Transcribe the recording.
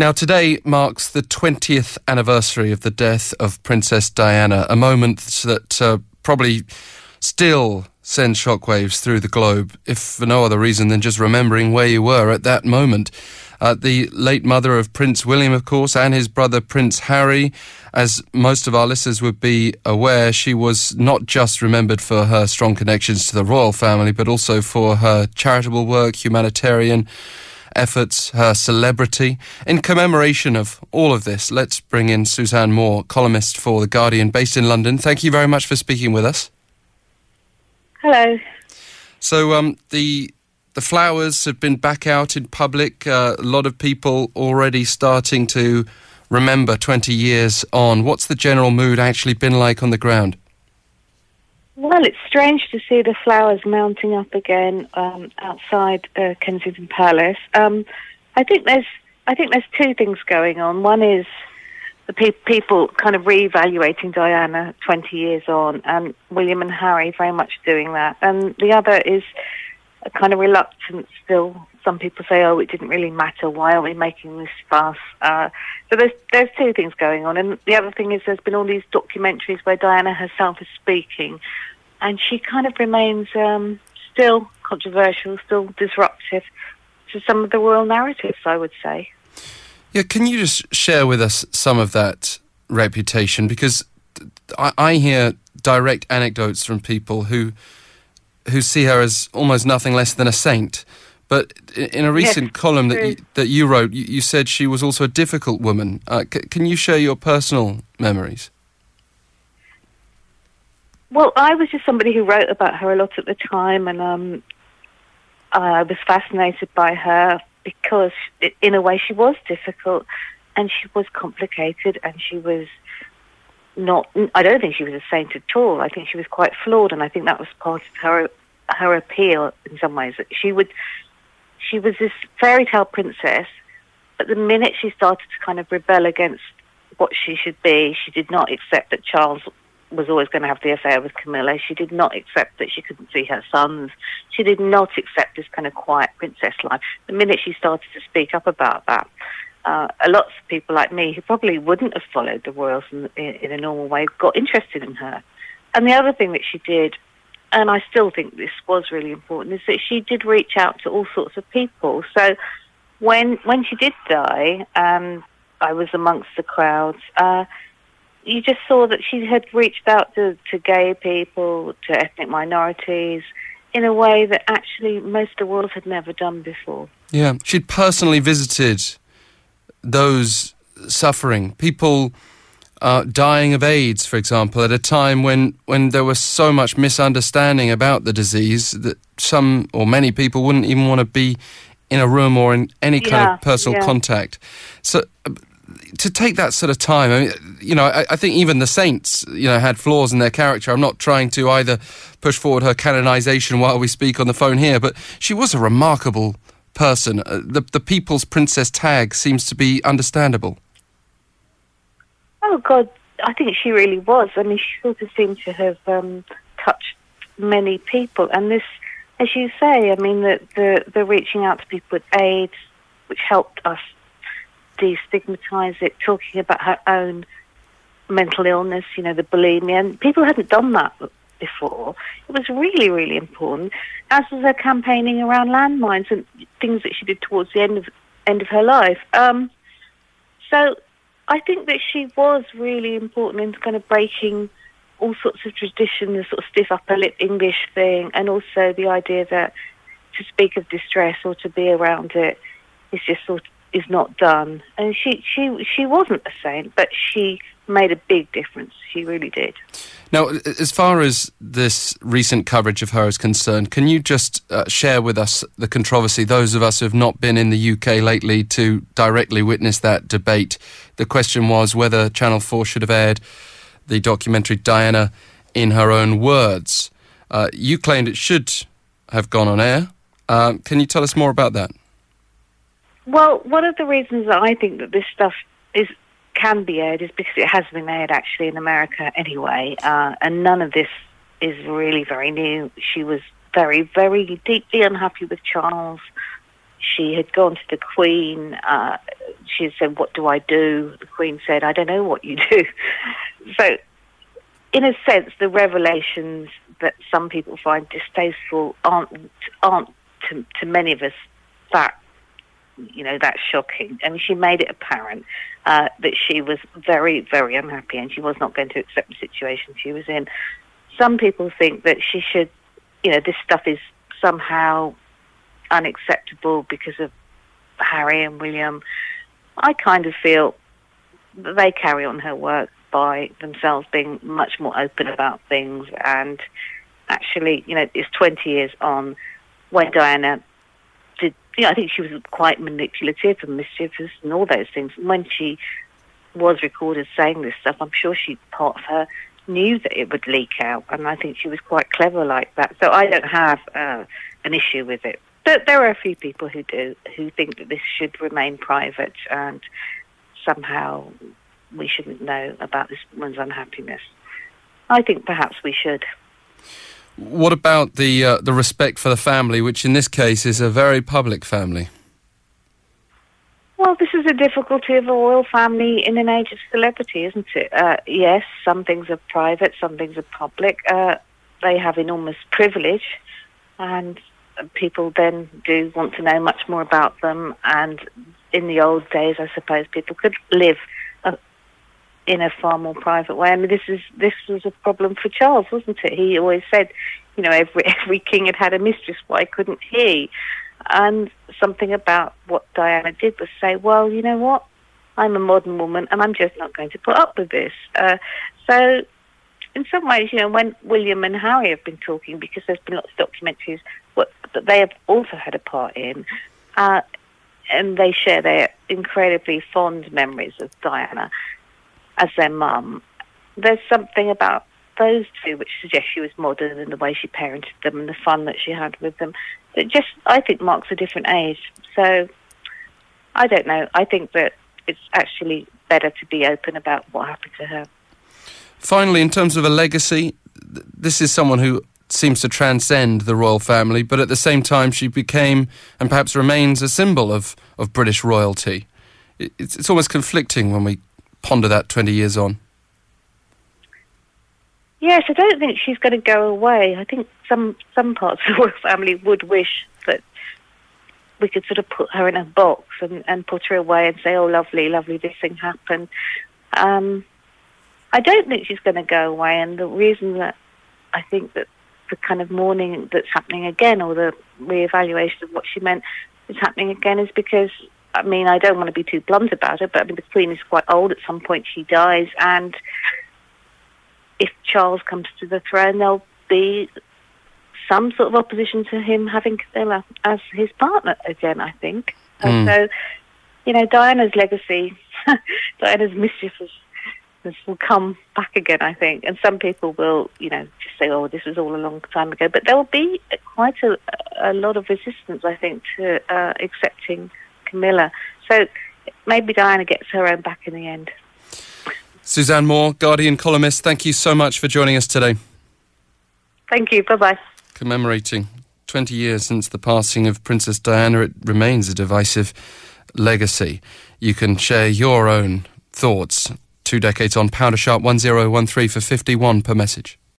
Now, today marks the 20th anniversary of the death of Princess Diana, a moment that uh, probably still sends shockwaves through the globe, if for no other reason than just remembering where you were at that moment. Uh, the late mother of Prince William, of course, and his brother Prince Harry. As most of our listeners would be aware, she was not just remembered for her strong connections to the royal family, but also for her charitable work, humanitarian efforts, her celebrity. In commemoration of all of this, let's bring in Suzanne Moore, columnist for The Guardian, based in London. Thank you very much for speaking with us. Hello. So, um, the the flowers have been back out in public. Uh, a lot of people already starting to remember 20 years on. What's the general mood actually been like on the ground? Well, it's strange to see the flowers mounting up again um, outside uh, Kensington Palace. Um, I think there's, I think there's two things going on. One is the pe- people kind of re-evaluating Diana 20 years on, and William and Harry very much doing that. And the other is a kind of reluctance still. Some people say, "Oh, it didn't really matter. Why are we making this fuss?" Uh, so there's there's two things going on, and the other thing is there's been all these documentaries where Diana herself is speaking, and she kind of remains um, still controversial, still disruptive to some of the royal narratives, I would say. Yeah, can you just share with us some of that reputation? Because I, I hear direct anecdotes from people who who see her as almost nothing less than a saint. But in a recent yes, column that you, that you wrote, you, you, said she was also a difficult woman. Uh, c- can you share your personal memories? Well, I was just somebody who wrote about her a lot at the time, and um, I was fascinated by her because, in a way, she was difficult and she was complicated and she was not. I don't think she was a saint at all. I think she was quite flawed, and I think that was part of her her appeal in some ways. She would. She was this fairy tale princess, but the minute she started to kind of rebel against what she should be, she did not accept that Charles was always going to have the affair with Camilla. She did not accept that she couldn't see her sons. She did not accept this kind of quiet princess life. The minute she started to speak up about that, uh, a lot of people like me who probably wouldn't have followed the royals in, in, in a normal way got interested in her. And the other thing that she did, and I still think this was really important, is that she did reach out to all sorts of people. So when when she did die, and I was amongst the crowds. Uh, you just saw that she had reached out to, to gay people, to ethnic minorities, in a way that actually most of the world had never done before. Yeah, she'd personally visited those suffering, people uh, dying of AIDS, for example, at a time when, when there was so much misunderstanding about the disease that some or many people wouldn't even want to be in a room or in any kind Yeah, of personal yeah. contact. So to take that sort of time, I mean, you know, I, I think even the saints, you know, had flaws in their character. I'm not trying to either push forward her canonization while we speak on the phone here, but she was a remarkable person. Uh, the the people's princess tag seems to be understandable. Oh God, I think she really was. I mean, she sort of seemed to have um, touched many people, and this, as you say, I mean, the, the the reaching out to people with AIDS, which helped us destigmatize it, talking about her own mental illness, you know, the bulimia, and people hadn't done that before. It was really, really important. As was her campaigning around landmines and things that she did towards the end of end of her life. Um, so I think that she was really important in kind of breaking all sorts of tradition, the sort of stiff upper lip English thing, and also the idea that to speak of distress or to be around it is just sort of is not done. And she she she wasn't a saint, but she made a big difference. She really did. Now, as far as this recent coverage of her is concerned, can you just uh, share with us the controversy? Those of us who have not been in the UK lately to directly witness that debate. The question was whether Channel 4 should have aired the documentary Diana in her own words. Uh, you claimed it should have gone on air. Uh, can you tell us more about that? Well, one of the reasons that I think that this stuff is can be aired is because it has been aired actually in America anyway, uh, and none of this is really very new. She was very, very deeply unhappy with Charles. she had gone to the Queen. Uh, she had said, "What do I do?" The Queen said, "I don't know what you do." so, in a sense, the revelations that some people find distasteful aren't aren't to, to many of us that you know that's shocking. I mean, she made it apparent uh, that she was very very unhappy and she was not going to accept the situation she was in. Some people think that she should, you know, this stuff is somehow unacceptable because of Harry and William. I kind of feel that they carry on her work by themselves being much more open about things and actually, you know, it's 20 years on when Diana you know, I think she was quite manipulative and mischievous and all those things. when she was recorded saying this stuff, I'm sure she, part of her, knew that it would leak out. And I think she was quite clever like that. So I don't have uh, an issue with it. But there are a few people who do, who think that this should remain private and somehow we shouldn't know about this woman's unhappiness. I think perhaps we should. What about the uh, the respect for the family, which in this case is a very public family? Well, this is a difficulty of a royal family in an age of celebrity, isn't it? Uh, yes, some things are private, some things are public. Uh, they have enormous privilege, and people then do want to know much more about them. And in the old days, I suppose people could live in a far more private way. I mean, this is this was a problem for Charles, wasn't it? He always said, you know, every every king had had a mistress. Why couldn't he? And something about what Diana did was say, well, you know what? I'm a modern woman, and I'm just not going to put up with this. Uh, so, in some ways, you know, when William and Harry have been talking, because there's been lots of documentaries that they have also had a part in, uh, and they share their incredibly fond memories of Diana as their mum. There's something about those two which suggests she was modern in the way she parented them and the fun that she had with them. It just, I think, marks a different age. So I don't know. I think that it's actually better to be open about what happened to her. Finally, in terms of a legacy, this is someone who seems to transcend the royal family, but at the same time, she became and perhaps remains a symbol of, of British royalty. It's, it's almost conflicting when we ponder that 20 years on? Yes, I don't think she's going to go away. I think some some parts of the royal family would wish that we could sort of put her in a box and, and put her away and say, "Oh, lovely, lovely, this thing happened." Um, I don't think she's going to go away, and the reason that I think that the kind of mourning that's happening again, or the reevaluation of what she meant, is happening again, is because I mean, I don't want to be too blunt about it, but I mean, the Queen is quite old. At some point, she dies, and if Charles comes to the throne, there'll be some sort of opposition to him having Camilla as his partner again. I think. Mm. so, you know, Diana's legacy, Diana's mischievous will come back again, I think. And some people will, you know, just say, oh, this was all a long time ago. But there will be quite a, a lot of resistance, I think, to uh, accepting Camilla. So maybe Diana gets her own back in the end. Suzanne Moore, Guardian columnist, thank you so much for joining us today. Thank you. Bye bye. Commemorating 20 years since the passing of Princess Diana, it remains a divisive legacy. You can share your own thoughts. Two decades on Powder Sharp 1013 for 51 per message.